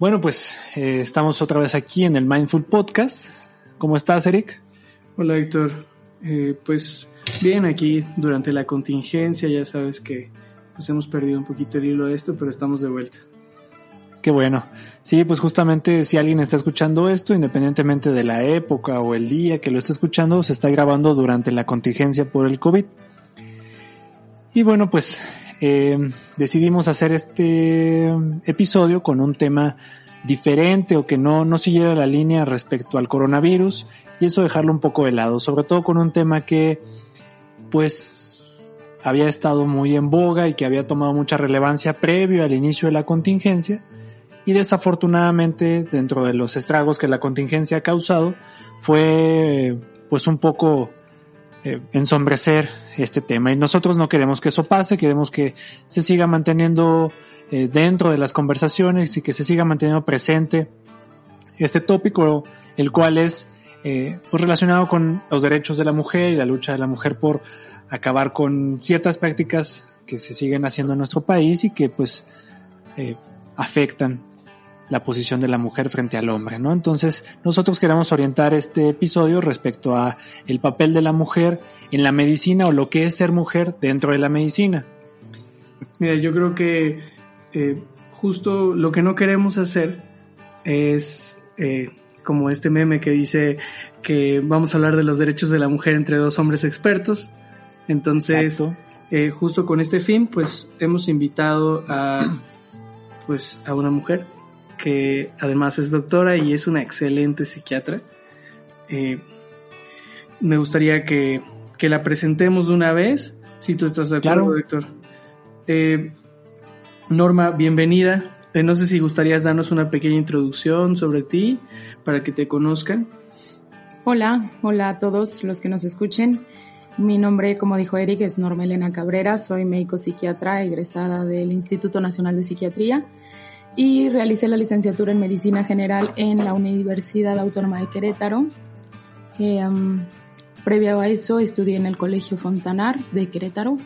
Bueno, pues eh, estamos otra vez aquí en el Mindful Podcast. ¿Cómo estás, Eric? Hola, Héctor. Eh, pues bien, aquí durante la contingencia, ya sabes que pues hemos perdido un poquito el hilo de esto, pero estamos de vuelta. Qué bueno. Sí, pues justamente si alguien está escuchando esto, independientemente de la época o el día que lo esté escuchando, se está grabando durante la contingencia por el COVID. Y bueno, pues eh, decidimos hacer este episodio con un tema diferente o que no, no siguiera la línea respecto al coronavirus y eso dejarlo un poco de lado, sobre todo con un tema que pues había estado muy en boga y que había tomado mucha relevancia previo al inicio de la contingencia y desafortunadamente dentro de los estragos que la contingencia ha causado fue pues un poco eh, ensombrecer este tema y nosotros no queremos que eso pase, queremos que se siga manteniendo eh, dentro de las conversaciones y que se siga manteniendo presente este tópico, el cual es eh, pues relacionado con los derechos de la mujer y la lucha de la mujer por acabar con ciertas prácticas que se siguen haciendo en nuestro país y que pues eh, afectan la posición de la mujer frente al hombre, ¿no? Entonces, nosotros queremos orientar este episodio respecto a el papel de la mujer en la medicina o lo que es ser mujer dentro de la medicina. Mira, yo creo que eh, justo lo que no queremos hacer es eh, como este meme que dice que vamos a hablar de los derechos de la mujer entre dos hombres expertos. Entonces, eh, justo con este fin, pues hemos invitado a, pues, a una mujer que además es doctora y es una excelente psiquiatra. Me gustaría que, que, la presentemos de una vez, si tú estás de acuerdo, claro. Héctor. Eh, Norma, bienvenida. Eh, no sé si gustarías darnos una pequeña introducción sobre ti para que te conozcan. Hola, hola a todos los que nos escuchen. Mi nombre, como dijo Eric, es Norma Elena Cabrera. Soy médico psiquiatra egresada del Instituto Nacional de Psiquiatría y realicé la licenciatura en Medicina General en la Universidad Autónoma de Querétaro. Eh, um, previo a eso estudié en el Colegio Fontanar de Querétaro.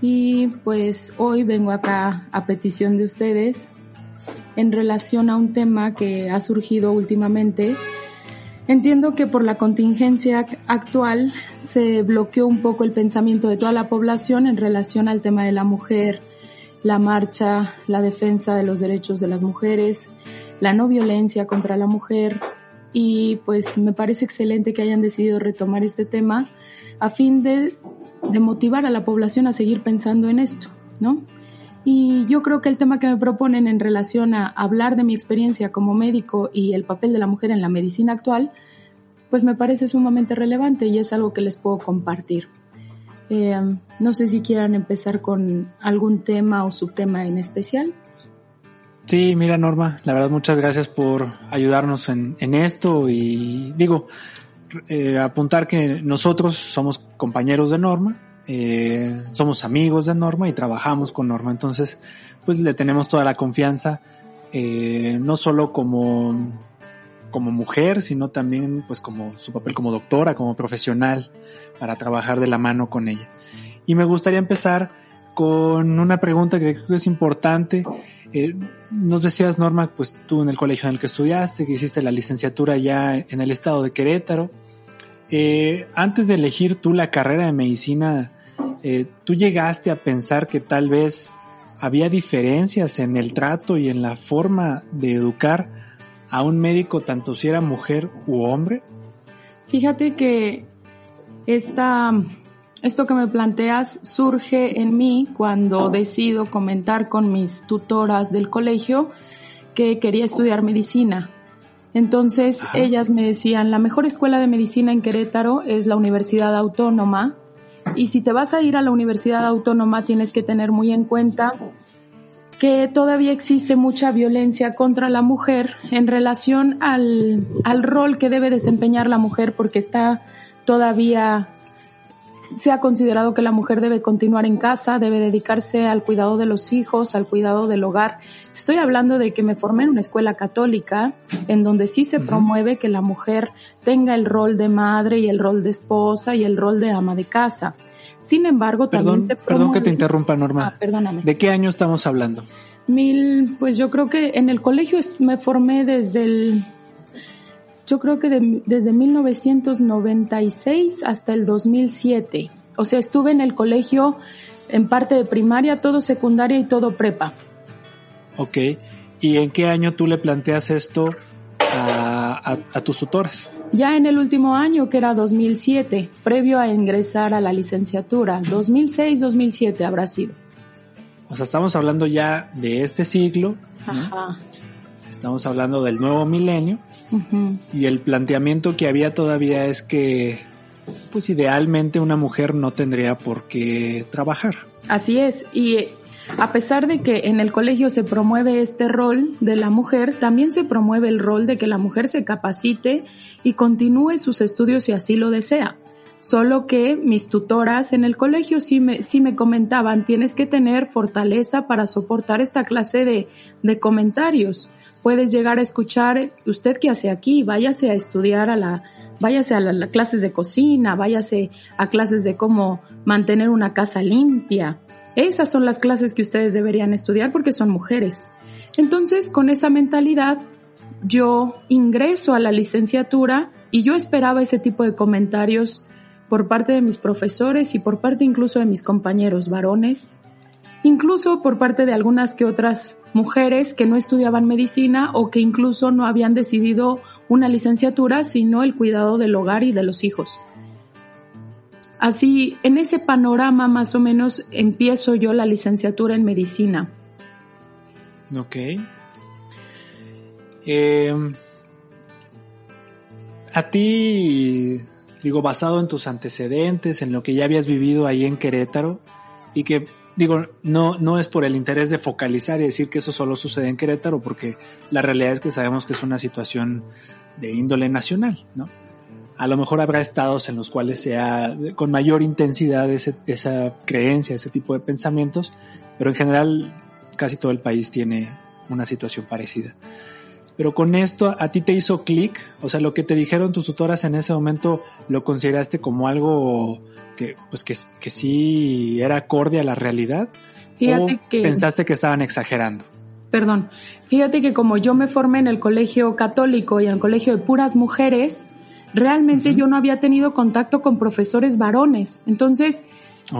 Y pues hoy vengo acá a petición de ustedes en relación a un tema que ha surgido últimamente. Entiendo que por la contingencia actual se bloqueó un poco el pensamiento de toda la población en relación al tema de la mujer, la marcha, la defensa de los derechos de las mujeres, la no violencia contra la mujer y pues me parece excelente que hayan decidido retomar este tema a fin de, de motivar a la población a seguir pensando en esto, ¿no? Y yo creo que el tema que me proponen en relación a hablar de mi experiencia como médico y el papel de la mujer en la medicina actual, pues me parece sumamente relevante y es algo que les puedo compartir. Eh, no sé si quieran empezar con algún tema o subtema en especial. Sí, mira Norma, la verdad muchas gracias por ayudarnos en, en esto y digo, eh, apuntar que nosotros somos compañeros de Norma, eh, somos amigos de Norma y trabajamos con Norma, entonces pues le tenemos toda la confianza, eh, no solo como, como mujer, sino también pues como su papel como doctora, como profesional, para trabajar de la mano con ella. Y me gustaría empezar con una pregunta que creo que es importante. Eh, nos decías, Norma, pues tú en el colegio en el que estudiaste, que hiciste la licenciatura ya en el estado de Querétaro. Eh, antes de elegir tú la carrera de medicina, eh, ¿tú llegaste a pensar que tal vez había diferencias en el trato y en la forma de educar a un médico, tanto si era mujer u hombre? Fíjate que esta, esto que me planteas surge en mí cuando decido comentar con mis tutoras del colegio que quería estudiar medicina. Entonces Ajá. ellas me decían, la mejor escuela de medicina en Querétaro es la Universidad Autónoma y si te vas a ir a la Universidad Autónoma tienes que tener muy en cuenta que todavía existe mucha violencia contra la mujer en relación al, al rol que debe desempeñar la mujer porque está todavía se ha considerado que la mujer debe continuar en casa, debe dedicarse al cuidado de los hijos, al cuidado del hogar. Estoy hablando de que me formé en una escuela católica en donde sí se uh -huh. promueve que la mujer tenga el rol de madre y el rol de esposa y el rol de ama de casa. Sin embargo, perdón, también se promueve... Perdón que te interrumpa, Norma. Ah, perdóname. ¿De qué año estamos hablando? Mil, pues yo creo que en el colegio me formé desde el, yo creo que desde 1996 hasta el 2007. O sea, estuve en el colegio en parte de primaria, todo secundaria y todo prepa. Ok. ¿Y en qué año tú le planteas esto a, tus tutores? Ya en el último año, que era 2007, previo a ingresar a la licenciatura. 2006-2007 habrá sido. O sea, estamos hablando ya de este siglo. Ajá. Estamos hablando del nuevo milenio. Y el planteamiento que había todavía es que, pues idealmente una mujer no tendría por qué trabajar. Así es. Y a pesar de que en el colegio se promueve este rol de la mujer, también se promueve el rol de que la mujer se capacite y continúe sus estudios si así lo desea. Solo que mis tutoras en el colegio sí me, sí me comentaban, tienes que tener fortaleza para soportar esta clase de, de comentarios. Puedes llegar a escuchar, usted qué hace aquí, váyase a estudiar a la, váyase a las clases de cocina, váyase a clases de cómo mantener una casa limpia, esas son las clases que ustedes deberían estudiar porque son mujeres. Entonces, con esa mentalidad, yo ingreso a la licenciatura y yo esperaba ese tipo de comentarios por parte de mis profesores y por parte incluso de mis compañeros varones, incluso por parte de algunas que otras mujeres que no estudiaban medicina o que incluso no habían decidido una licenciatura, sino el cuidado del hogar y de los hijos. Así, en ese panorama más o menos empiezo yo la licenciatura en medicina. Ok. Em, a ti, digo, basado en tus antecedentes, en lo que ya habías vivido ahí en Querétaro, y que, digo, no, no es por el interés de focalizar y decir que eso solo sucede en Querétaro, porque la realidad es que sabemos que es una situación de índole nacional, ¿no? a lo mejor habrá estados en los cuales sea con mayor intensidad esa creencia, ese tipo de pensamientos, pero en general casi todo el país tiene una situación parecida. Pero con esto, ¿a ti te hizo clic? O sea, lo que te dijeron tus tutoras en ese momento, ¿lo consideraste como algo que, pues que, que sí era acorde a la realidad? Fíjate ¿O que... pensaste que estaban exagerando? Perdón, fíjate que como yo me formé en el colegio católico y en el colegio de puras mujeres, realmente yo no había tenido contacto con profesores varones. Entonces,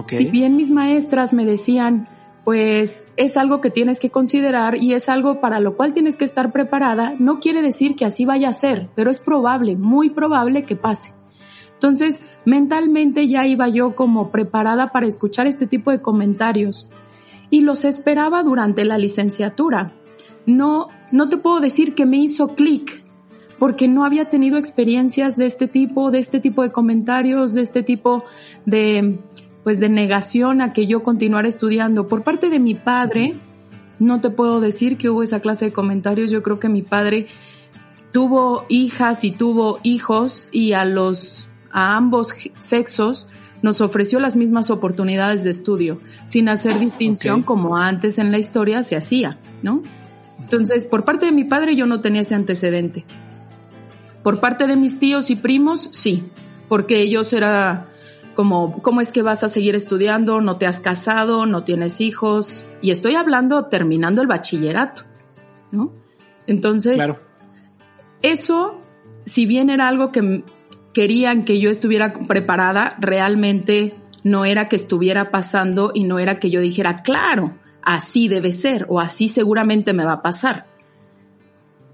si bien mis maestras me decían, pues es algo que tienes que considerar y es algo para lo cual tienes que estar preparada, no quiere decir que así vaya a ser, pero es probable, muy probable que pase. Entonces, mentalmente ya iba yo como preparada para escuchar este tipo de comentarios y los esperaba durante la licenciatura. No, no te puedo decir que me hizo clic, porque no había tenido experiencias de este tipo, de este tipo de comentarios, de este tipo de, pues, de negación a que yo continuara estudiando. Por parte de mi padre, no te puedo decir que hubo esa clase de comentarios. Yo creo que mi padre tuvo hijas y tuvo hijos y a los, a ambos sexos nos ofreció las mismas oportunidades de estudio, sin hacer distinción como antes en la historia se hacía, ¿no? Entonces, por parte de mi padre yo no tenía ese antecedente. Por parte de mis tíos y primos, sí, porque ellos era como, ¿cómo es que vas a seguir estudiando? No te has casado, no tienes hijos. Y estoy hablando terminando el bachillerato, ¿no? Entonces, claro. eso, si bien era algo que querían que yo estuviera preparada, realmente no era que estuviera pasando y no era que yo dijera, claro, así debe ser o así seguramente me va a pasar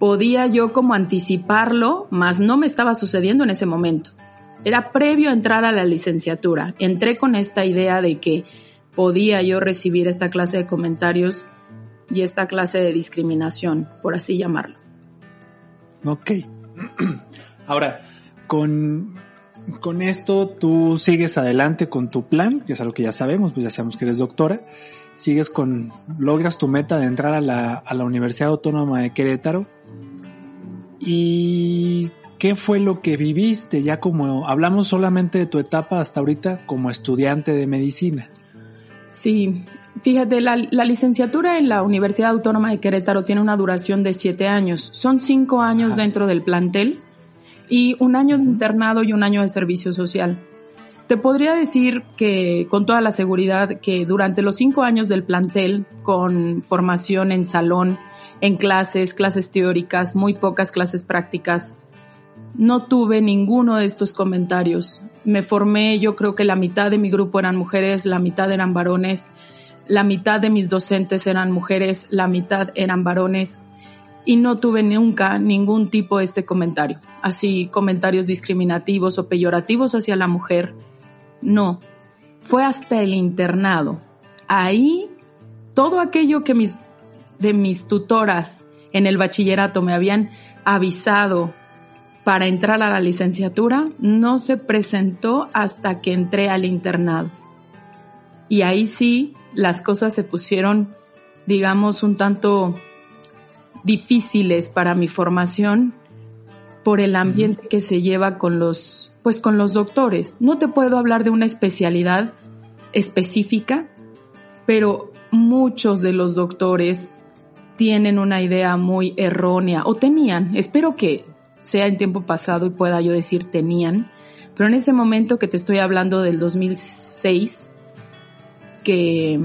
podía yo como anticiparlo, mas no me estaba sucediendo en ese momento. Era previo a entrar a la licenciatura. Entré con esta idea de que podía yo recibir esta clase de comentarios y esta clase de discriminación, por así llamarlo. Ok. Ahora, con, con esto tú sigues adelante con tu plan, que es algo que ya sabemos, pues ya sabemos que eres doctora, sigues con, logras tu meta de entrar a la, a la Universidad Autónoma de Querétaro ¿Y qué fue lo que viviste ya como hablamos solamente de tu etapa hasta ahorita como estudiante de medicina? Sí, fíjate, la, licenciatura en la Universidad Autónoma de Querétaro tiene una duración de siete años. Son cinco años dentro del plantel y un año de internado y un año de servicio social. te podría decir que con toda la seguridad que durante los cinco años del plantel, con formación en salón, en clases, clases teóricas, muy pocas clases prácticas, no tuve ninguno de estos comentarios. Me formé, yo creo que la mitad de mi grupo eran mujeres, la mitad eran varones, la mitad de mis docentes eran mujeres, la mitad eran varones y no tuve nunca ningún tipo de este comentario, así comentarios discriminativos o peyorativos hacia la mujer no, fue hasta el internado. Ahí todo aquello que mis de mis tutoras en el bachillerato me habían avisado para entrar a la licenciatura no se presentó hasta que entré al internado. Y ahí sí las cosas se pusieron, digamos, un tanto difíciles para mi formación por el ambiente que se lleva con los, pues con los doctores. No te puedo hablar de una especialidad específica, pero muchos de los doctores tienen una idea muy errónea o tenían, espero que sea en tiempo pasado y pueda yo decir tenían, pero en ese momento que te estoy hablando del 2006, que,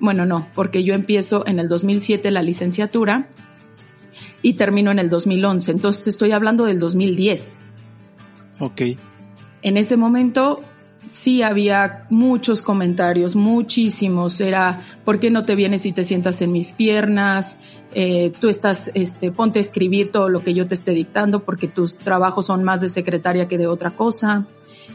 bueno, no, porque yo empiezo en el 2007 la licenciatura, y terminó en el 2011. Entonces te estoy hablando del 2010. Ok. En ese momento sí había muchos comentarios, muchísimos. Era, ¿por qué no te vienes y te sientas en mis piernas? Eh, tú estás, este, ponte a escribir todo lo que yo te esté dictando porque tus trabajos son más de secretaria que de otra cosa.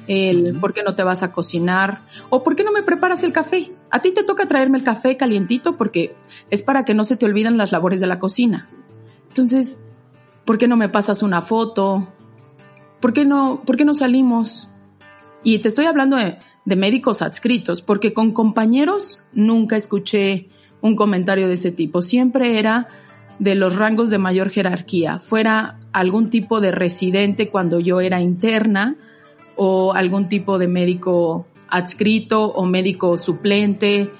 El, ¿por qué no te vas a cocinar? O ¿por qué no me preparas el café? A ti te toca traerme el café calientito porque es para que no se te olviden las labores de la cocina. Entonces, ¿por qué no me pasas una foto? ¿Por qué no, por qué no salimos? Y te estoy hablando de, médicos adscritos, porque con compañeros nunca escuché un comentario de ese tipo. Siempre era de los rangos de mayor jerarquía, fuera algún tipo de residente cuando yo era interna o algún tipo de médico adscrito o médico suplente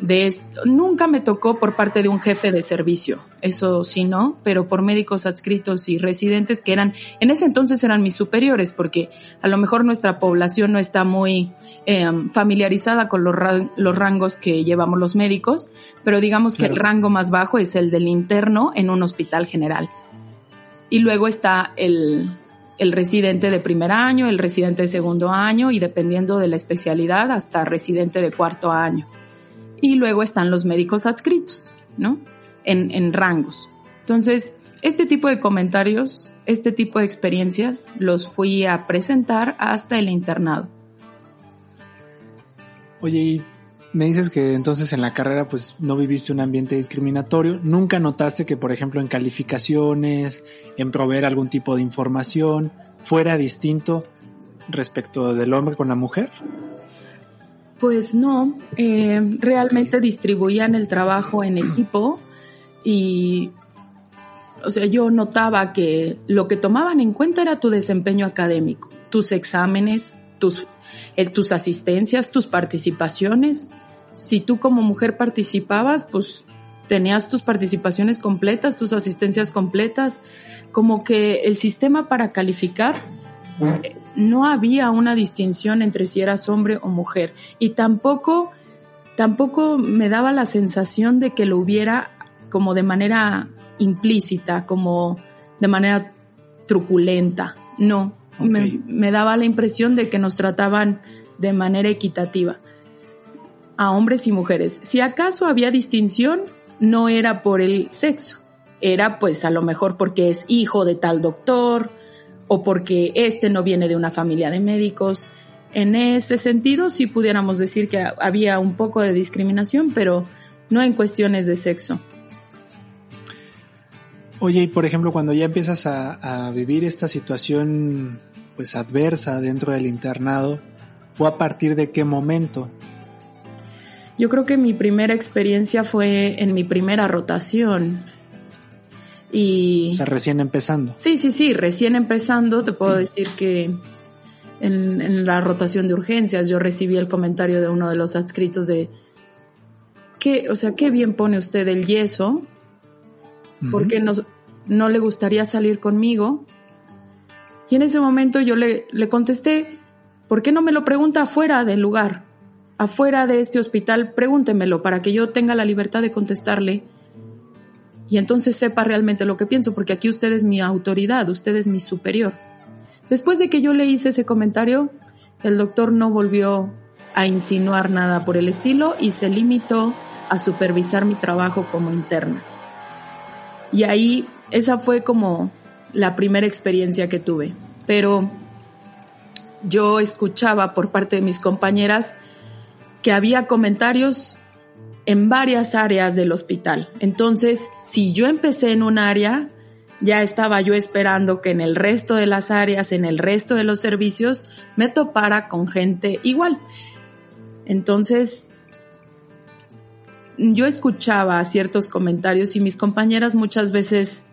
de nunca me tocó por parte de un jefe de servicio, eso sí no, pero por médicos adscritos y residentes que eran, en ese entonces eran mis superiores, porque a lo mejor nuestra población no está muy em, familiarizada con los, los, rangos que llevamos los médicos, pero digamos que el rango más bajo es el del interno en un hospital general. Y luego está el, el residente de primer año, el residente de segundo año y dependiendo de la especialidad hasta residente de cuarto año y luego están los médicos adscritos, ¿no? En, en rangos. Entonces, este tipo de comentarios, este tipo de experiencias los fui a presentar hasta el internado. Oye, y me dices que entonces en la carrera pues no viviste un ambiente discriminatorio. ¿Nunca notaste que, por ejemplo, en calificaciones, en proveer algún tipo de información, fuera distinto respecto del hombre con la mujer? Pues no, eh, realmente distribuían el trabajo en equipo y, o sea, yo notaba que lo que tomaban en cuenta era tu desempeño académico, tus exámenes, tus, tus asistencias, tus participaciones. Si tú como mujer participabas, pues tenías tus participaciones completas, tus asistencias completas, como que el sistema para calificar no había una distinción entre si eras hombre o mujer y tampoco tampoco me daba la sensación de que lo hubiera como de manera implícita, como de manera truculenta. No, me, me, daba la impresión de que nos trataban de manera equitativa a hombres y mujeres. Si acaso había distinción, no era por el sexo, era pues a lo mejor porque es hijo de tal doctor o porque este no viene de una familia de médicos. En ese sentido, sí pudiéramos decir que había un poco de discriminación, pero no en cuestiones de sexo. Oye, y por ejemplo, cuando ya empiezas a, vivir esta situación pues adversa dentro del internado, ¿fue a partir de qué momento? Yo creo que mi primera experiencia fue en mi primera rotación. Y, o sea, recién empezando. Sí, sí, sí, recién empezando, te puedo decir que en, la rotación de urgencias yo recibí el comentario de uno de los adscritos de que, o sea, qué bien pone usted el yeso, porque no, no le gustaría salir conmigo. Y en ese momento yo le, le contesté ¿por qué no me lo pregunta afuera del lugar? Afuera de este hospital, pregúntemelo para que yo tenga la libertad de contestarle y entonces sepa realmente lo que pienso, porque aquí usted es mi autoridad, usted es mi superior. Después de que yo le hice ese comentario, el doctor no volvió a insinuar nada por el estilo y se limitó a supervisar mi trabajo como interna. Y ahí esa fue como la primera experiencia que tuve. Pero yo escuchaba por parte de mis compañeras que había comentarios en varias áreas del hospital. Entonces, si yo empecé en un área, ya estaba yo esperando que en el resto de las áreas, en el resto de los servicios, me topara con gente igual. Entonces, yo escuchaba ciertos comentarios y mis compañeras muchas veces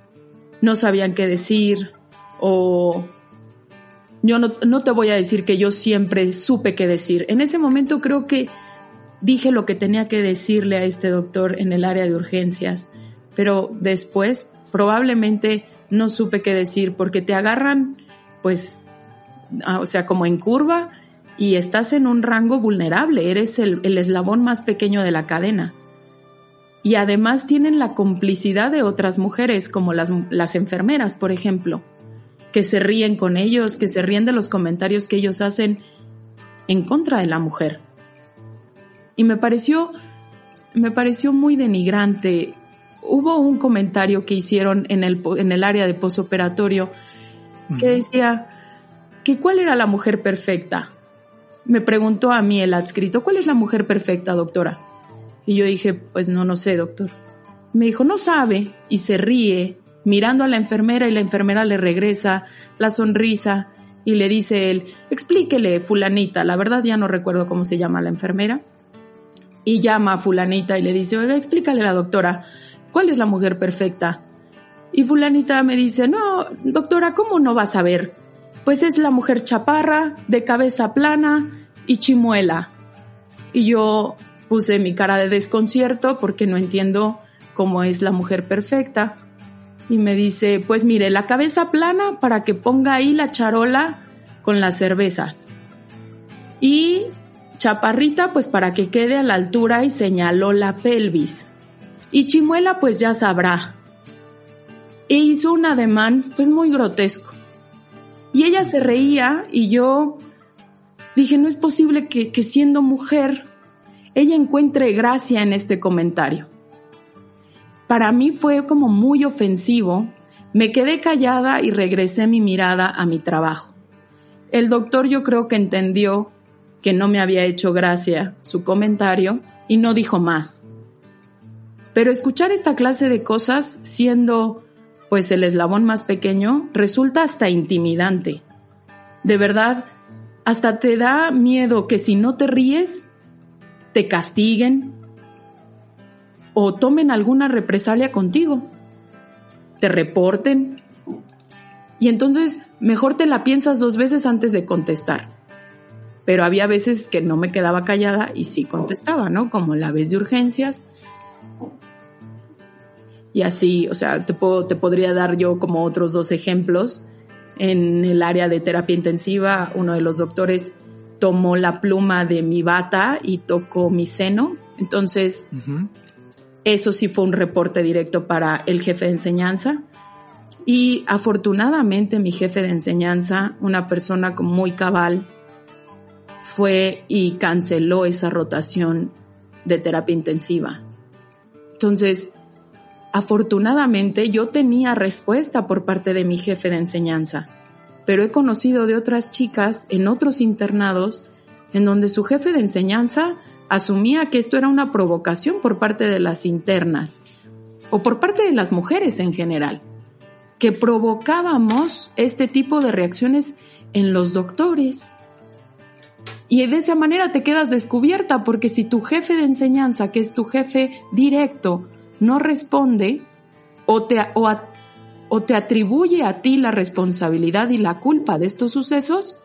no sabían qué decir o yo no, no, te voy a decir que yo siempre supe qué decir. En ese momento creo que dije lo que tenía que decirle a este doctor en el área de urgencias, pero después probablemente no supe qué decir porque te agarran pues, o sea, como en curva y estás en un rango vulnerable, eres el, el eslabón más pequeño de la cadena y además tienen la complicidad de otras mujeres, como las, las, enfermeras, por ejemplo, que se ríen con ellos, que se ríen de los comentarios que ellos hacen en contra de la mujer. Y me pareció, me pareció muy denigrante. Hubo un comentario que hicieron en el, en el área de posoperatorio que decía que cuál era la mujer perfecta. Me preguntó a mí el adscrito, ¿cuál es la mujer perfecta, doctora? Y yo dije, pues no, no sé, doctor. Me dijo, no sabe, y se ríe, mirando a la enfermera y la enfermera le regresa la sonrisa y le dice él, explíquele, fulanita, la verdad ya no recuerdo cómo se llama la enfermera. Y llama a fulanita y le dice, oiga, explícale a la doctora, ¿cuál es la mujer perfecta? Y fulanita me dice, no, doctora, ¿cómo no vas a ver? Pues es la mujer chaparra, de cabeza plana y chimuela. Y yo, Puse mi cara de desconcierto porque no entiendo cómo es la mujer perfecta. Y me dice, pues mire, la cabeza plana para que ponga ahí la charola con las cervezas. Y chaparrita, pues para que quede a la altura y señaló la pelvis. Y chimuela, pues ya sabrá. E hizo un ademán, pues muy grotesco. Y ella se reía y yo dije, no es posible que, que siendo mujer ella encuentre gracia en este comentario. Para mí fue como muy ofensivo, me quedé callada y regresé mi mirada a mi trabajo. El doctor yo creo que entendió que no me había hecho gracia su comentario y no dijo más. Pero escuchar esta clase de cosas siendo pues el eslabón más pequeño resulta hasta intimidante. De verdad, hasta te da miedo que si no te ríes te castiguen o tomen alguna represalia contigo, te reporten. Y entonces mejor te la piensas dos veces antes de contestar. Pero había veces que no me quedaba callada y sí contestaba, ¿no? Como la vez de urgencias. Y así, o sea, te, puedo, te podría dar yo como otros dos ejemplos. En el área de terapia intensiva, uno de los doctores tomó la pluma de mi bata y tocó mi seno. Entonces, eso sí fue un reporte directo para el jefe de enseñanza. Y afortunadamente mi jefe de enseñanza, una persona muy cabal, fue y canceló esa rotación de terapia intensiva. Entonces, afortunadamente yo tenía respuesta por parte de mi jefe de enseñanza pero he conocido de otras chicas en otros internados en donde su jefe de enseñanza asumía que esto era una provocación por parte de las internas o por parte de las mujeres en general, que provocábamos este tipo de reacciones en los doctores. Y de esa manera te quedas descubierta porque si tu jefe de enseñanza, que es tu jefe directo, no responde o, te, o, te atribuye a ti la responsabilidad y la culpa de estos sucesos,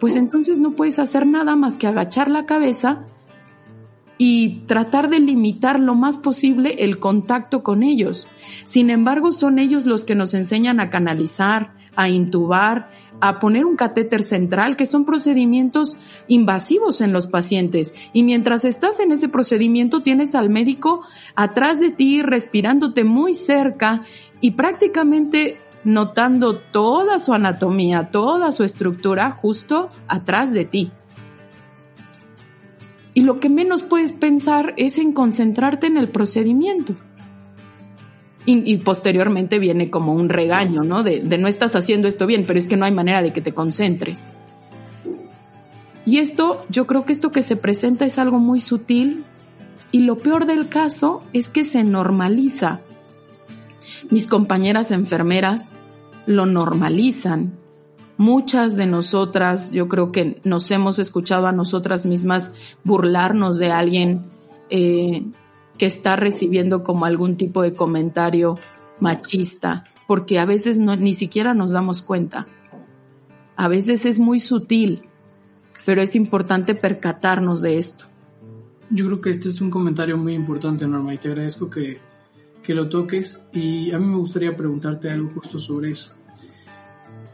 pues entonces no puedes hacer nada más que agachar la cabeza y tratar de limitar lo más posible el contacto con ellos. Sin embargo, son ellos los que nos enseñan a canalizar, a intubar, a poner un catéter central, que son procedimientos invasivos en los pacientes. Y mientras estás en ese procedimiento, tienes al médico atrás de ti, respirándote muy cerca y prácticamente notando toda su anatomía, toda su estructura justo atrás de ti. Y lo que menos puedes pensar es en concentrarte en el procedimiento. Y, posteriormente viene como un regaño, ¿no? De, no estás haciendo esto bien, pero es que no hay manera de que te concentres. Y esto, yo creo que esto que se presenta es algo muy sutil y lo peor del caso es que se normaliza. Mis compañeras enfermeras lo normalizan. Muchas de nosotras, yo creo que nos hemos escuchado a nosotras mismas burlarnos de alguien eh, que está recibiendo como algún tipo de comentario machista, porque a veces no, ni siquiera nos damos cuenta. A veces es muy sutil, pero es importante percatarnos de esto. Yo creo que este es un comentario muy importante, Norma, y te agradezco que, que lo toques. Y a mí me gustaría preguntarte algo justo sobre eso.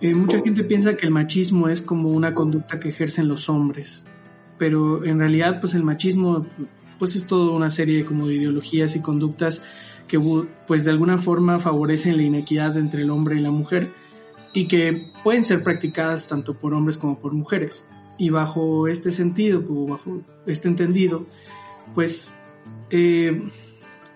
Eh, mucha gente piensa que el machismo es como una conducta que ejercen los hombres, pero en realidad pues el machismo pues es toda una serie como de ideologías y conductas que pues de alguna forma favorecen la inequidad entre el hombre y la mujer y que pueden ser practicadas tanto por hombres como por mujeres. Y bajo este sentido, o bajo este entendido, pues eh,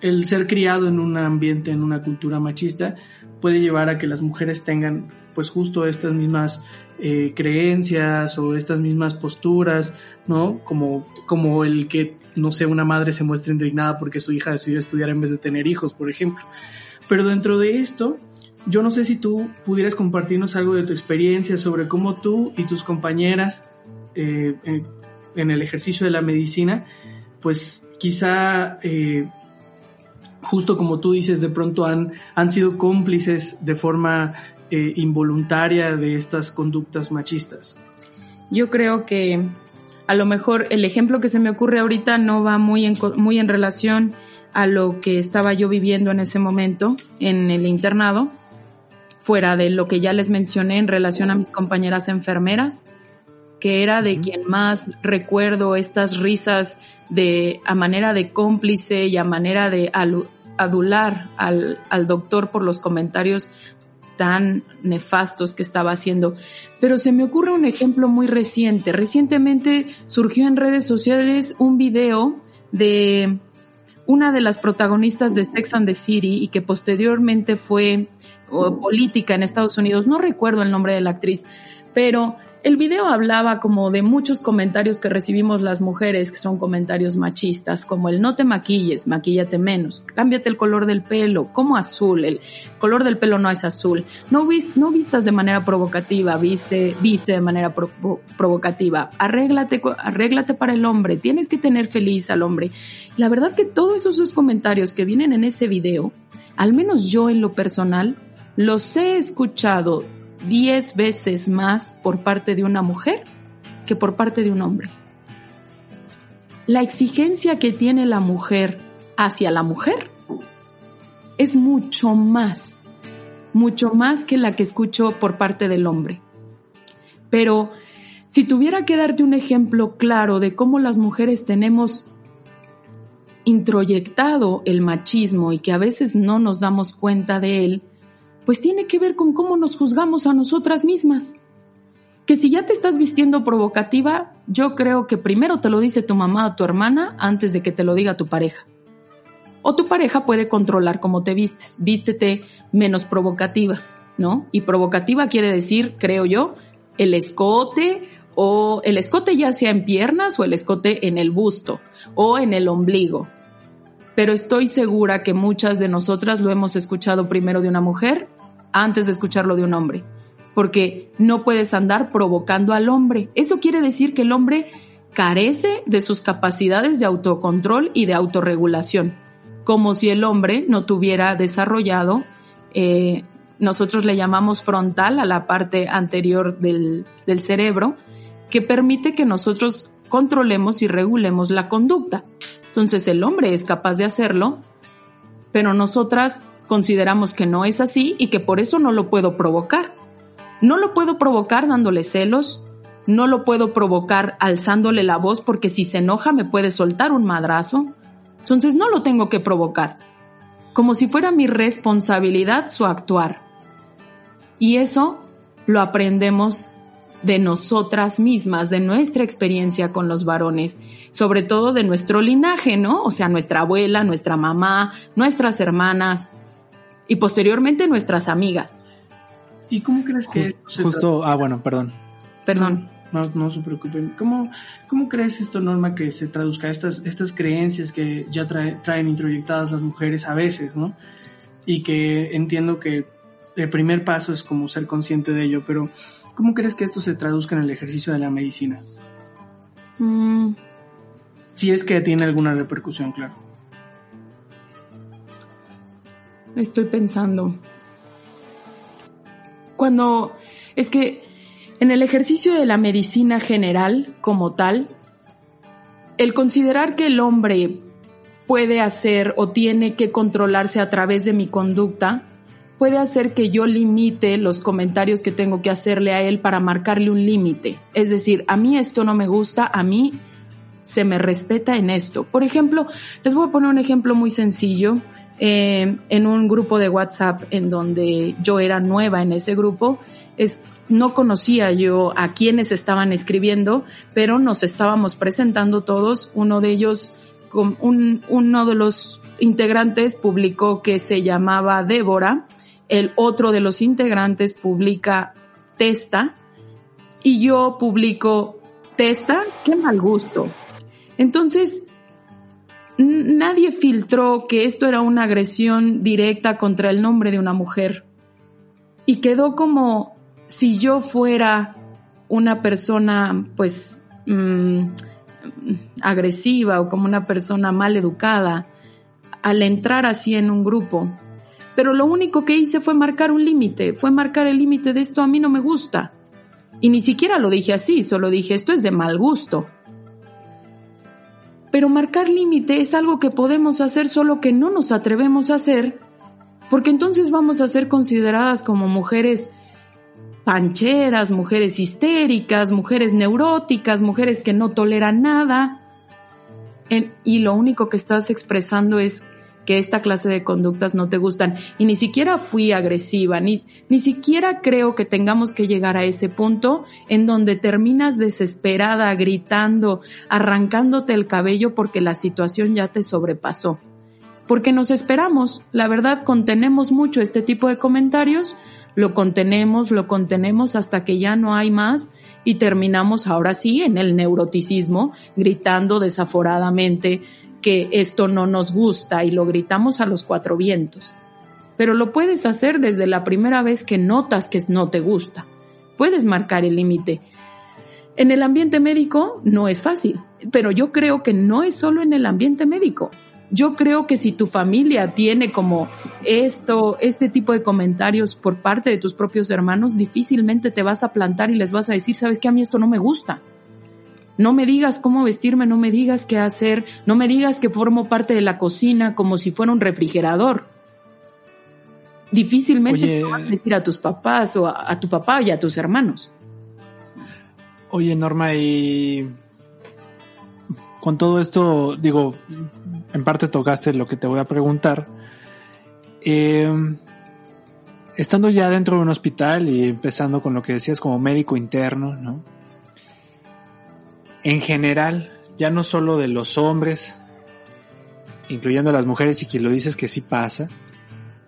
el ser criado en un ambiente, en una cultura machista, puede llevar a que las mujeres tengan pues justo estas mismas eh, creencias o estas mismas posturas, ¿no? Como, como el que, no sé, una madre se muestra indignada porque su hija decidió estudiar en vez de tener hijos, por ejemplo. Pero dentro de esto, yo no sé si tú pudieras compartirnos algo de tu experiencia sobre cómo tú y tus compañeras eh, en, el ejercicio de la medicina, pues quizá eh, justo como tú dices, de pronto han, han sido cómplices de forma eh, involuntaria de estas conductas machistas? Yo creo que a lo mejor el ejemplo que se me ocurre ahorita no va muy en, muy en relación a lo que estaba yo viviendo en ese momento en el internado, fuera de lo que ya les mencioné en relación a mis compañeras enfermeras, que era de quien más recuerdo estas risas de a manera de cómplice y a manera de adular al, al doctor por los comentarios tan nefastos que estaba haciendo. Pero se me ocurre un ejemplo muy reciente. Recientemente surgió en redes sociales un video de una de las protagonistas de Sex and the City y que posteriormente fue política en Estados Unidos. No recuerdo el nombre de la actriz, pero el video hablaba como de muchos comentarios que recibimos las mujeres, que son comentarios machistas, como el no te maquilles, maquíllate menos, cámbiate el color del pelo, como azul, el color del pelo no es azul, no, no vistas de manera provocativa, viste, viste de manera provocativa, arréglate, arréglate para el hombre, tienes que tener feliz al hombre. La verdad que todos esos comentarios que vienen en ese video, al menos yo en lo personal, los he escuchado diez veces más por parte de una mujer que por parte de un hombre. La exigencia que tiene la mujer hacia la mujer es mucho más, mucho más que la que escucho por parte del hombre. Pero si tuviera que darte un ejemplo claro de cómo las mujeres tenemos introyectado el machismo y que a veces no nos damos cuenta de él, pues tiene que ver con cómo nos juzgamos a nosotras mismas. Que si ya te estás vistiendo provocativa, yo creo que primero te lo dice tu mamá o tu hermana antes de que te lo diga tu pareja. O tu pareja puede controlar cómo te vistes. Vístete menos provocativa, ¿no? Y provocativa quiere decir, creo yo, el escote o el escote ya sea en piernas o el escote en el busto o en el ombligo, pero estoy segura que muchas de nosotras lo hemos escuchado primero de una mujer antes de escucharlo de un hombre, porque no puedes andar provocando al hombre. Eso quiere decir que el hombre carece de sus capacidades de autocontrol y de autorregulación, como si el hombre no tuviera desarrollado, eh, nosotros le llamamos frontal a la parte anterior del, del cerebro, que permite que nosotros controlemos y regulemos la conducta. Entonces el hombre es capaz de hacerlo, pero nosotras consideramos que no es así y que por eso no lo puedo provocar. No lo puedo provocar dándole celos, no lo puedo provocar alzándole la voz porque si se enoja me puede soltar un madrazo. Entonces no lo tengo que provocar. Como si fuera mi responsabilidad su actuar. Y eso lo aprendemos de nosotras mismas, de nuestra experiencia con los varones, sobre todo de nuestro linaje, ¿no? O sea, nuestra abuela, nuestra mamá, nuestras hermanas y posteriormente nuestras amigas. ¿Y cómo crees que justo, ah, bueno, perdón. Perdón. No, no se preocupen. ¿Cómo, ¿Cómo crees esto, Norma, que se traduzca estas, estas creencias que ya traen introyectadas las mujeres a veces, ¿no? Y que entiendo que el primer paso es como ser consciente de ello, pero ¿Cómo crees que esto se traduzca en el ejercicio de la medicina? Mm. Si es que tiene alguna repercusión, claro. Estoy pensando. Cuando es que en el ejercicio de la medicina general como tal, el considerar que el hombre puede hacer o tiene que controlarse a través de mi conducta puede hacer que yo limite los comentarios que tengo que hacerle a él para marcarle un límite. Es decir, a mí esto no me gusta, a mí se me respeta en esto. Por ejemplo, les voy a poner un ejemplo muy sencillo. Eh, en un grupo de WhatsApp en donde yo era nueva en ese grupo, es, no conocía yo a quienes estaban escribiendo, pero nos estábamos presentando todos. Uno de ellos, un, uno de los integrantes publicó que se llamaba Débora el otro de los integrantes publica testa y yo publico testa, qué mal gusto. Entonces, nadie filtró que esto era una agresión directa contra el nombre de una mujer y quedó como si yo fuera una persona pues mm, agresiva o como una persona mal educada al entrar así en un grupo pero lo único que hice fue marcar un límite, fue marcar el límite de esto a mí no me gusta. Y ni siquiera lo dije así, solo dije esto es de mal gusto. Pero marcar límite es algo que podemos hacer solo que no nos atrevemos a hacer, porque entonces vamos a ser consideradas como mujeres pancheras, mujeres histéricas, mujeres neuróticas, mujeres que no toleran nada. y lo único que estás expresando es que esta clase de conductas no te gustan. Y ni siquiera fui agresiva, ni, ni siquiera creo que tengamos que llegar a ese punto en donde terminas desesperada, gritando, arrancándote el cabello porque la situación ya te sobrepasó. Porque nos esperamos, la verdad contenemos mucho este tipo de comentarios, lo contenemos, lo contenemos hasta que ya no hay más y terminamos ahora sí en el neuroticismo, gritando desaforadamente, que esto no nos gusta y lo gritamos a los cuatro vientos. Pero lo puedes hacer desde la primera vez que notas que no te gusta. Puedes marcar el límite. En el ambiente médico no es fácil, pero yo creo que no es solo en el ambiente médico. Yo creo que si tu familia tiene como esto, este tipo de comentarios por parte de tus propios hermanos, difícilmente te vas a plantar y les vas a decir, sabes que a mí esto no me gusta. No me digas cómo vestirme, no me digas qué hacer, no me digas que formo parte de la cocina como si fuera un refrigerador. Difícilmente te vas a decir a tus papás o a, tu papá y a tus hermanos. Oye, Norma, y con todo esto, digo, en parte tocaste lo que te voy a preguntar. Em, estando ya dentro de un hospital y empezando con lo que decías como médico interno, ¿no? En general, ya no solo de los hombres, incluyendo las mujeres y que lo dices que sí pasa,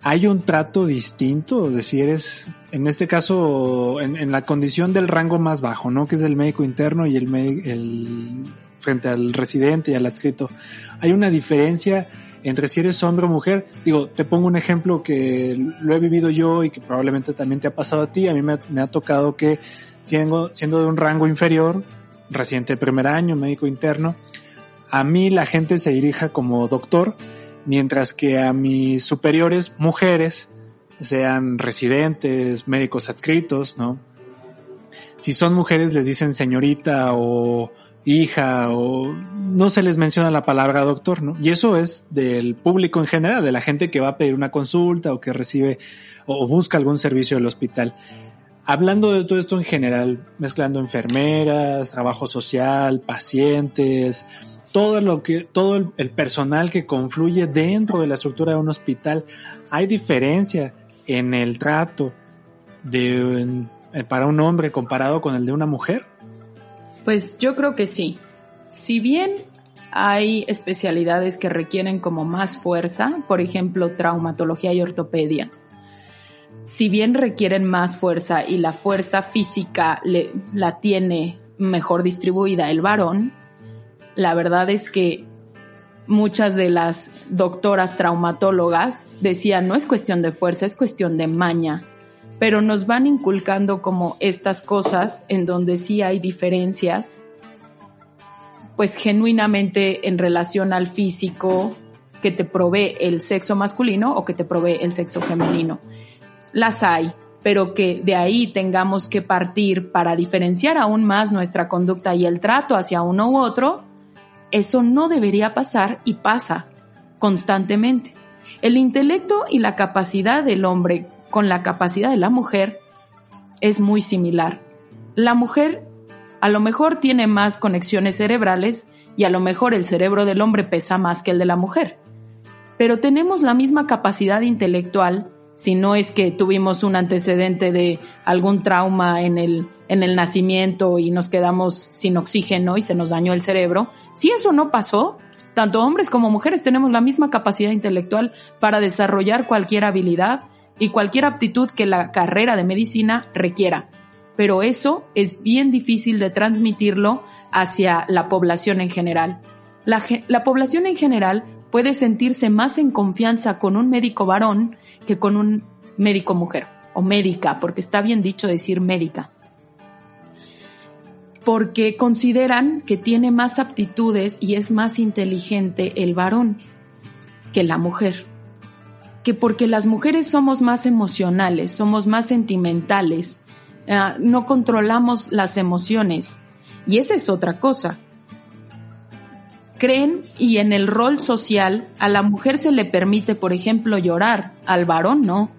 hay un trato distinto de si eres, en este caso, en, la condición del rango más bajo, ¿no? Que es el médico interno y el, el frente al residente y al adscrito. Hay una diferencia entre si eres hombre o mujer. Digo, te pongo un ejemplo que lo he vivido yo y que probablemente también te ha pasado a ti. A mí me, me ha tocado que siendo, siendo de un rango inferior, reciente primer año, médico interno, a mí la gente se dirija como doctor, mientras que a mis superiores, mujeres, sean residentes, médicos adscritos, ¿no? Si son mujeres les dicen señorita o hija o no se les menciona la palabra doctor, ¿no? Y eso es del público en general, de la gente que va a pedir una consulta o que recibe o busca algún servicio del hospital. Hablando de todo esto en general, mezclando enfermeras, trabajo social, pacientes, todo lo que, todo el, personal que confluye dentro de la estructura de un hospital, hay diferencia en el trato de, para un hombre comparado con el de una mujer. Pues yo creo que sí. Si bien hay especialidades que requieren como más fuerza, por ejemplo, traumatología y ortopedia. Si bien requieren más fuerza y la fuerza física la tiene mejor distribuida el varón, la verdad es que muchas de las doctoras traumatólogas decían no es cuestión de fuerza, es cuestión de maña, pero nos van inculcando como estas cosas en donde sí hay diferencias, pues genuinamente en relación al físico que te provee el sexo masculino o que te provee el sexo femenino. Las hay, pero que de ahí tengamos que partir para diferenciar aún más nuestra conducta y el trato hacia uno u otro, eso no debería pasar y pasa constantemente. El intelecto y la capacidad del hombre con la capacidad de la mujer es muy similar. La mujer a lo mejor tiene más conexiones cerebrales y a lo mejor el cerebro del hombre pesa más que el de la mujer. Pero tenemos la misma capacidad intelectual si no es que tuvimos un antecedente de algún trauma en el, en el nacimiento y nos quedamos sin oxígeno y se nos dañó el cerebro. Si eso no pasó, tanto hombres como mujeres tenemos la misma capacidad intelectual para desarrollar cualquier habilidad y cualquier aptitud que la carrera de medicina requiera. Pero eso es bien difícil de transmitirlo hacia la población en general. La, la, población en general puede sentirse más en confianza con un médico varón que con un médico mujer o médica, porque está bien dicho decir médica. Porque consideran que tiene más aptitudes y es más inteligente el varón que la mujer que porque las mujeres somos más emocionales, somos más sentimentales, uh, no controlamos las emociones. Y esa es otra cosa. Creen y en el rol social a la mujer se le permite, por ejemplo, llorar, al varón no.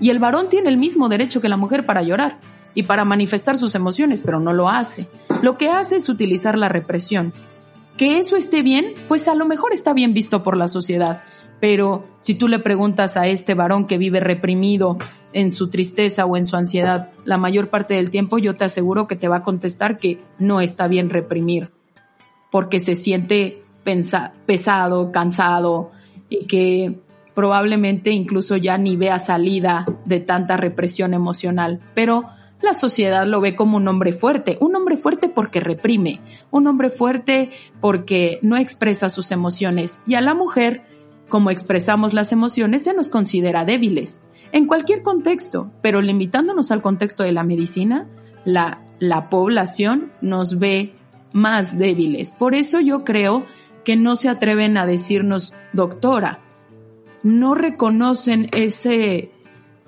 Y el varón tiene el mismo derecho que la mujer para llorar y para manifestar sus emociones, pero no lo hace. Lo que hace es utilizar la represión. Que eso esté bien, pues a lo mejor está bien visto por la sociedad, pero si tú le preguntas a este varón que vive reprimido en su tristeza o en su ansiedad la mayor parte del tiempo, yo te aseguro que te va a contestar que no está bien reprimir, porque se siente pesado, cansado y que probablemente incluso ya ni vea salida de tanta represión emocional. Pero la sociedad lo ve como un hombre fuerte, un hombre fuerte porque reprime, un hombre fuerte porque no expresa sus emociones y a la mujer como expresamos las emociones se nos considera débiles, en cualquier contexto, pero limitándonos al contexto de la medicina, la, la población nos ve más débiles. Por eso yo creo que no se atreven a decirnos doctora, no reconocen ese,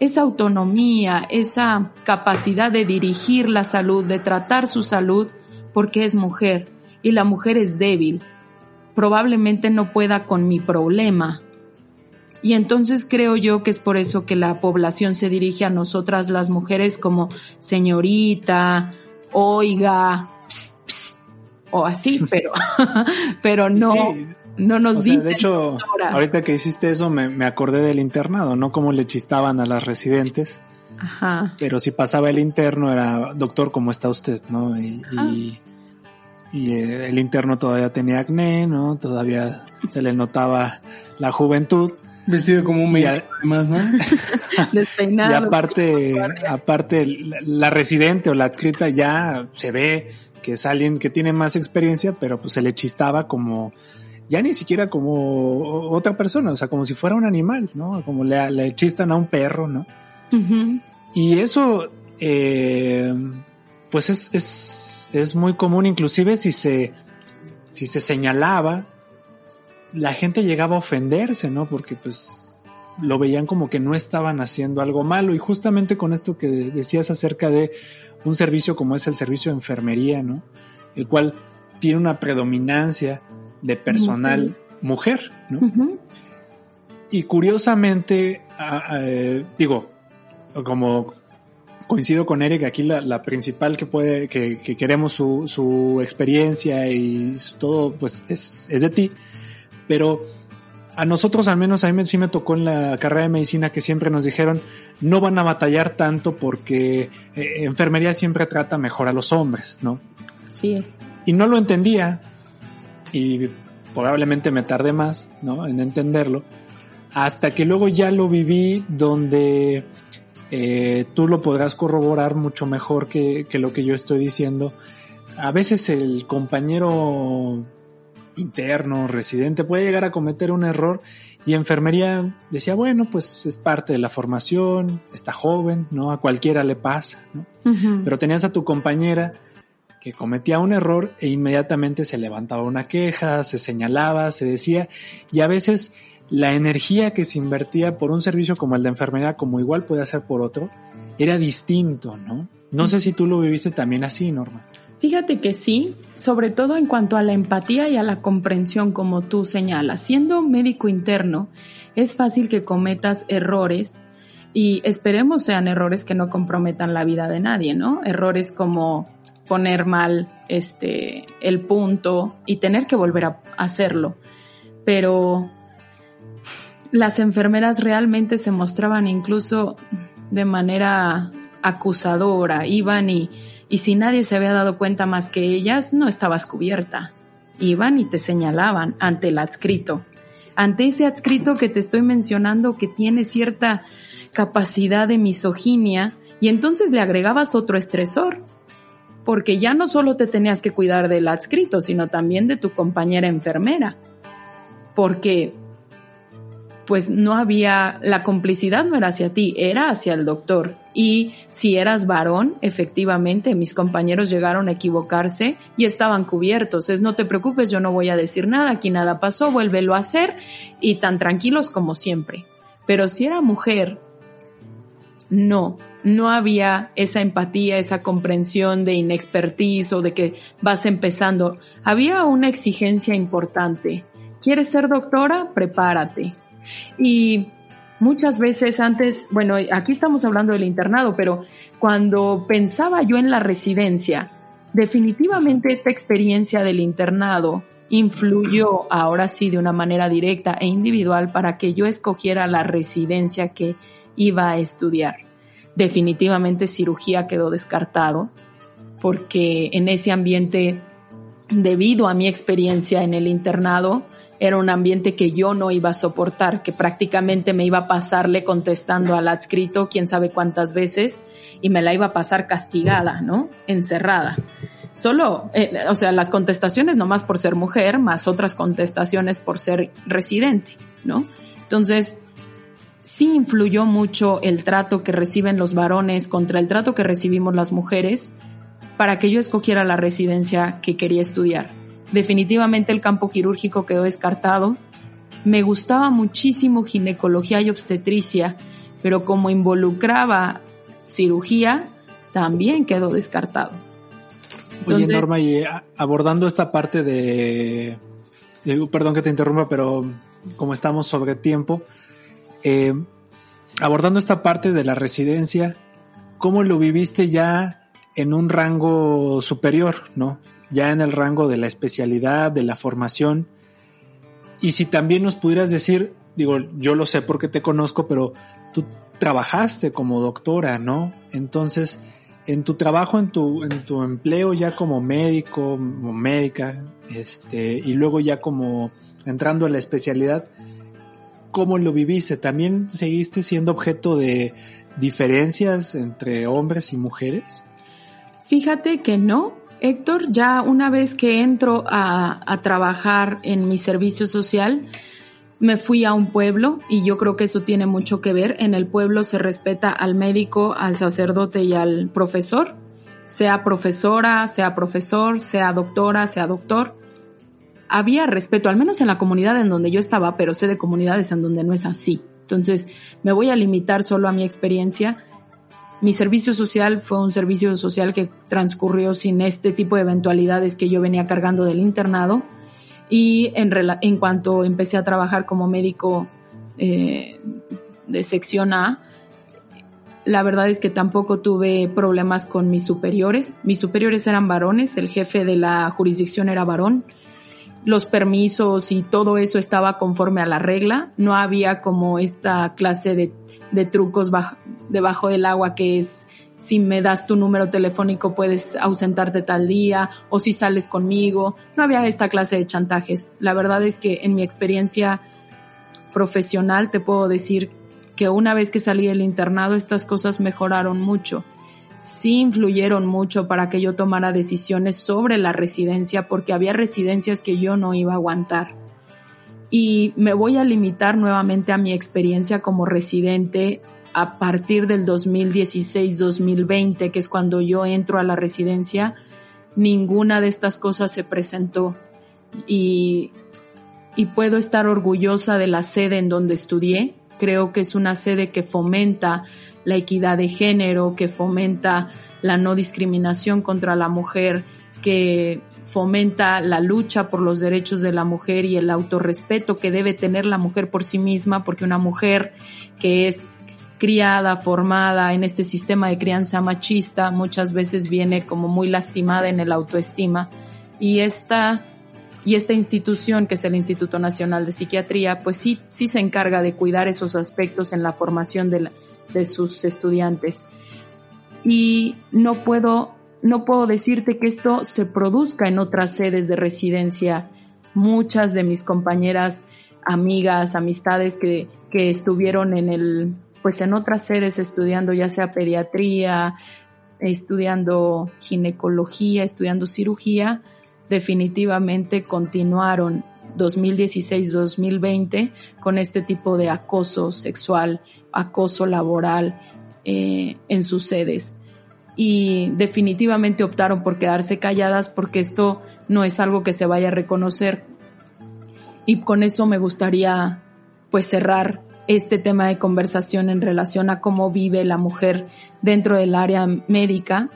esa autonomía, esa capacidad de dirigir la salud, de tratar su salud, porque es mujer y la mujer es débil probablemente no pueda con mi problema. Y entonces creo yo que es por eso que la población se dirige a nosotras las mujeres como señorita, oiga, o así, pero, pero no, no nos dice. De hecho, ahorita que hiciste eso me, me, acordé del internado, ¿no? Como le chistaban a las residentes. Ajá. Pero si pasaba el interno era, doctor, ¿cómo está usted? ¿No? y y eh, el interno todavía tenía acné, ¿no? Todavía se le notaba la juventud. Vestido como un medio, además, ¿no? Despeinado. Y aparte, aparte, la residente o la adscrita ya se ve que es alguien que tiene más experiencia, pero pues se le chistaba como, ya ni siquiera como otra persona, o sea, como si fuera un animal, ¿no? Como le, le chistan a un perro, ¿no? Y eso, eh, pues es, es es muy común, inclusive si se, si se señalaba, la gente llegaba a ofenderse, ¿no? Porque pues lo veían como que no estaban haciendo algo malo y justamente con esto que decías acerca de un servicio como es el servicio de enfermería, ¿no? El cual tiene una predominancia de personal mujer, ¿no? Y curiosamente, digo, como coincido con Eric, aquí la, la principal que puede, que, que queremos su, su, experiencia y todo, pues es, es de ti. Pero a nosotros, al menos a mí sí me tocó en la carrera de medicina que siempre nos dijeron, no van a batallar tanto porque eh, enfermería siempre trata mejor a los hombres, ¿no? Sí es. Y no lo entendía y probablemente me tardé más, ¿no? En entenderlo, hasta que luego ya lo viví donde eh, tú lo podrás corroborar mucho mejor que, que lo que yo estoy diciendo. A veces el compañero interno, residente, puede llegar a cometer un error y enfermería decía, bueno, pues es parte de la formación, está joven, ¿no? A cualquiera le pasa, ¿no? Pero tenías a tu compañera que cometía un error e inmediatamente se levantaba una queja, se señalaba, se decía, y a veces la energía que se invertía por un servicio como el de enfermería, como igual puede ser por otro, era distinto, ¿no? No sé si tú lo viviste también así, Norma. Fíjate que sí, sobre todo en cuanto a la empatía y a la comprensión, como tú señalas. Siendo médico interno, es fácil que cometas errores y esperemos sean errores que no comprometan la vida de nadie, ¿no? Errores como poner mal este el punto y tener que volver a hacerlo. Pero las enfermeras realmente se mostraban incluso de manera acusadora, iban y si nadie se había dado cuenta más que ellas, no estabas cubierta. Iban y te señalaban ante el adscrito. Ante ese adscrito que te estoy mencionando que tiene cierta capacidad de misoginia y entonces le agregabas otro estresor, porque ya no solo te tenías que cuidar del adscrito, sino también de tu compañera enfermera, porque pues no había, la complicidad no era hacia ti, era hacia el doctor. Y si eras varón, efectivamente, mis compañeros llegaron a equivocarse y estaban cubiertos. Es no te preocupes, yo no voy a decir nada, aquí nada pasó, vuélvelo a hacer y tan tranquilos como siempre. Pero si era mujer, no, no había esa empatía, esa comprensión de inexpertise o de que vas empezando. Había una exigencia importante. ¿Quieres ser doctora? Prepárate. Y muchas veces antes, bueno, aquí estamos hablando del internado, pero cuando pensaba yo en la residencia, definitivamente esta experiencia del internado influyó ahora sí de una manera directa e individual para que yo escogiera la residencia que iba a estudiar. Definitivamente cirugía quedó descartado porque en ese ambiente, debido a mi experiencia en el internado, era un ambiente que yo no iba a soportar, que prácticamente me iba a pasarle contestando al adscrito quién sabe cuántas veces y me la iba a pasar castigada, ¿no? Encerrada. Solo, eh, o sea, las contestaciones nomás por ser mujer, más otras contestaciones por ser residente, ¿no? Entonces, sí influyó mucho el trato que reciben los varones contra el trato que recibimos las mujeres para que yo escogiera la residencia que quería estudiar Definitivamente el campo quirúrgico quedó descartado. Me gustaba muchísimo ginecología y obstetricia, pero como involucraba cirugía, también quedó descartado. Oye, Norma, y abordando esta parte de, perdón que te interrumpa, pero como estamos sobre tiempo, eh, abordando esta parte de la residencia, ¿cómo lo viviste ya en un rango superior, no? Ya en el rango de la especialidad, de la formación. Y si también nos pudieras decir, digo, yo lo sé porque te conozco, pero tú trabajaste como doctora, ¿no? Entonces, en tu trabajo, en tu, en tu empleo ya como médico o médica, este, y luego ya como entrando en la especialidad, ¿cómo lo viviste? ¿También seguiste siendo objeto de diferencias entre hombres y mujeres? Fíjate que no, Héctor, ya una vez que entro a, trabajar en mi servicio social, me fui a un pueblo y yo creo que eso tiene mucho que ver. En el pueblo se respeta al médico, al sacerdote y al profesor, sea profesora, sea profesor, sea doctora, sea doctor. Había respeto, al menos en la comunidad en donde yo estaba, pero sé de comunidades en donde no es así. Entonces, me voy a limitar solo a mi experiencia mi servicio social fue un servicio social que transcurrió sin este tipo de eventualidades que yo venía cargando del internado. Y en, en cuanto empecé a trabajar como médico eh, de sección A, La verdad es que tampoco tuve problemas con mis superiores. Mis superiores eran varones, el jefe de la jurisdicción era varón. Los permisos y todo eso estaba conforme a la regla. No había como esta clase de, de trucos debajo del agua que es si me das tu número telefónico puedes ausentarte tal día o si sales conmigo. No había esta clase de chantajes. La verdad es que en mi experiencia profesional te puedo decir que una vez que salí del internado estas cosas mejoraron mucho. Sí influyeron mucho para que yo tomara decisiones sobre la residencia porque había residencias que yo no iba a aguantar. Y me voy a limitar nuevamente a mi experiencia como residente a partir del 2016-2020, que es cuando yo entro a la residencia, ninguna de estas cosas se presentó. Y, y puedo estar orgullosa de la sede en donde estudié. Creo que es una sede que fomenta la equidad de género, que fomenta la no discriminación contra la mujer, que fomenta la lucha por los derechos de la mujer y el autorrespeto que debe tener la mujer por sí misma, porque una mujer que es criada, formada en este sistema de crianza machista, muchas veces viene como muy lastimada en el autoestima. Y esta, y esta institución, que es el Instituto Nacional de Psiquiatría, pues sí, sí se encarga de cuidar esos aspectos en la formación de, de sus estudiantes. Y no puedo, no puedo decirte que esto se produzca en otras sedes de residencia. Muchas de mis compañeras, amigas, amistades que, que estuvieron en el pues en otras sedes estudiando ya sea pediatría, estudiando ginecología, estudiando cirugía, definitivamente continuaron 2016-2020 con este tipo de acoso sexual, acoso laboral eh, en sus sedes. Y definitivamente optaron por quedarse calladas porque esto no es algo que se vaya a reconocer. Y con eso me gustaría pues cerrar este tema de conversación en relación a cómo vive la mujer dentro del área médica.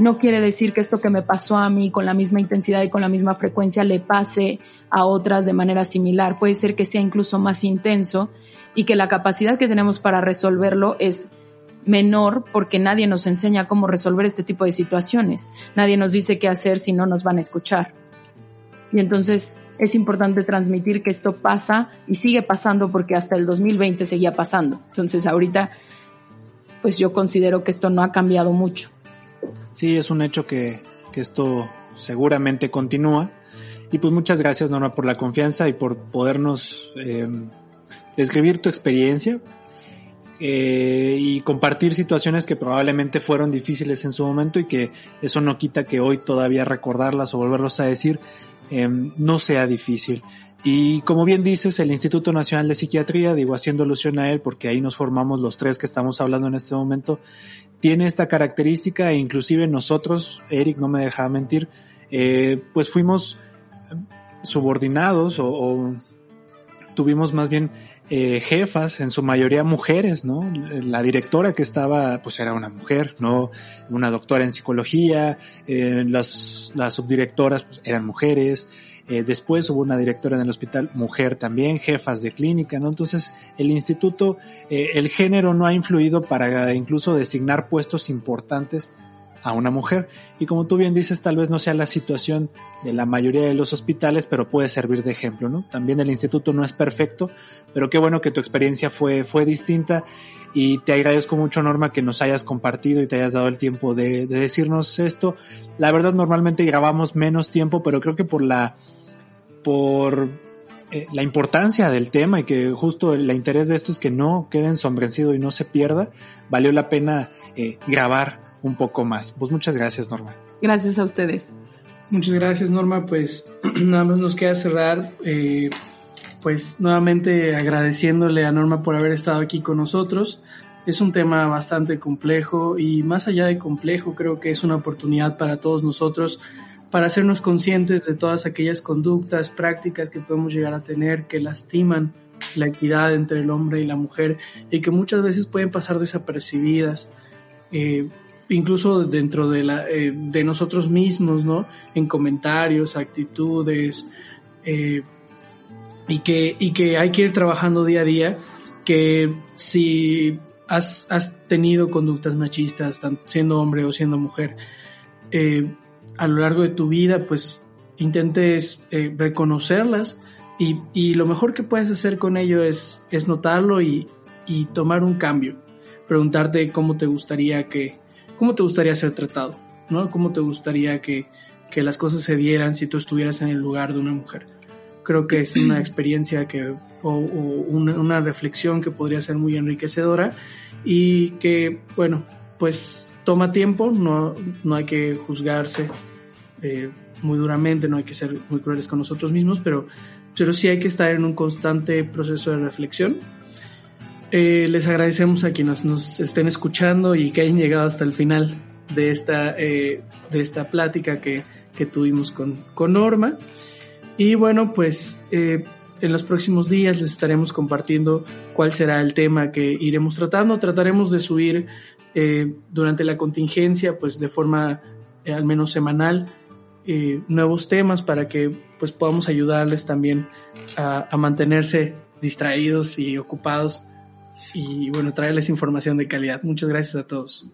No quiere decir que esto que me pasó a mí con la misma intensidad y con la misma frecuencia le pase a otras de manera similar. Puede ser que sea incluso más intenso y que la capacidad que tenemos para resolverlo es menor porque nadie nos enseña cómo resolver este tipo de situaciones. Nadie nos dice qué hacer si no nos van a escuchar. Y entonces es importante transmitir que esto pasa y sigue pasando porque hasta el 2020 seguía pasando. Entonces ahorita, pues yo considero que esto no ha cambiado mucho. Sí, es un hecho que, esto seguramente continúa. Y pues muchas gracias Norma por la confianza y por podernos eh, describir tu experiencia eh, y compartir situaciones que probablemente fueron difíciles en su momento y que eso no quita que hoy todavía recordarlas o volverlos a decir Em, no sea difícil. Y como bien dices, el Instituto Nacional de Psiquiatría, digo haciendo alusión a él porque ahí nos formamos los tres que estamos hablando en este momento, tiene esta característica e inclusive nosotros, Eric no me dejaba mentir, eh, pues fuimos subordinados o, tuvimos más bien eh, jefas, en su mayoría mujeres, ¿no? La directora que estaba, pues era una mujer, ¿no? Una doctora en psicología, eh, las, las subdirectoras pues, eran mujeres, eh, después hubo una directora en el hospital, mujer también, jefas de clínica, ¿no? Entonces, el instituto, el género no ha influido para incluso designar puestos importantes a una mujer. Y como tú bien dices, tal vez no sea la situación de la mayoría de los hospitales, pero puede servir de ejemplo, ¿no? También el instituto no es perfecto, pero qué bueno que tu experiencia fue, fue distinta y te agradezco mucho, Norma, que nos hayas compartido y te hayas dado el tiempo de, decirnos esto. La verdad, normalmente grabamos menos tiempo, pero creo que por la, por eh, la importancia del tema y que justo el interés de esto es que no quede ensombrecido y no se pierda, valió la pena eh, grabar un poco más. Pues muchas gracias, Norma. Gracias a ustedes. Muchas gracias, Norma. Pues nada más nos queda cerrar, eh, pues nuevamente agradeciéndole a Norma por haber estado aquí con nosotros. Es un tema bastante complejo y más allá de complejo, creo que es una oportunidad para todos nosotros para hacernos conscientes de todas aquellas conductas, prácticas que podemos llegar a tener que lastiman la equidad entre el hombre y la mujer y que muchas veces pueden pasar desapercibidas. Eh, incluso dentro de, la, eh, de nosotros mismos, ¿no? En comentarios, actitudes, eh, y, que, y que hay que ir trabajando día a día, que si has, has, tenido conductas machistas, tanto siendo hombre o siendo mujer, eh, a lo largo de tu vida, pues intentes eh, reconocerlas y, y, lo mejor que puedes hacer con ello es, es notarlo y, y, tomar un cambio. Preguntarte cómo te gustaría que, cómo te gustaría ser tratado, ¿no? Cómo te gustaría que, que las cosas se dieran si tú estuvieras en el lugar de una mujer. Creo que es una experiencia que, o, o una, una, reflexión que podría ser muy enriquecedora y que, bueno, pues toma tiempo, no, no hay que juzgarse eh, muy duramente, no hay que ser muy crueles con nosotros mismos, pero, pero sí hay que estar en un constante proceso de reflexión. Eh, les agradecemos a quienes nos estén escuchando y que hayan llegado hasta el final de esta, eh, de esta plática que, que tuvimos con, con Norma. Y bueno, pues eh, en los próximos días les estaremos compartiendo cuál será el tema que iremos tratando. Trataremos de subir eh, durante la contingencia, pues de forma eh, al menos semanal, eh, nuevos temas para que pues podamos ayudarles también a, a mantenerse distraídos y ocupados y bueno, traerles información de calidad. Muchas gracias a todos.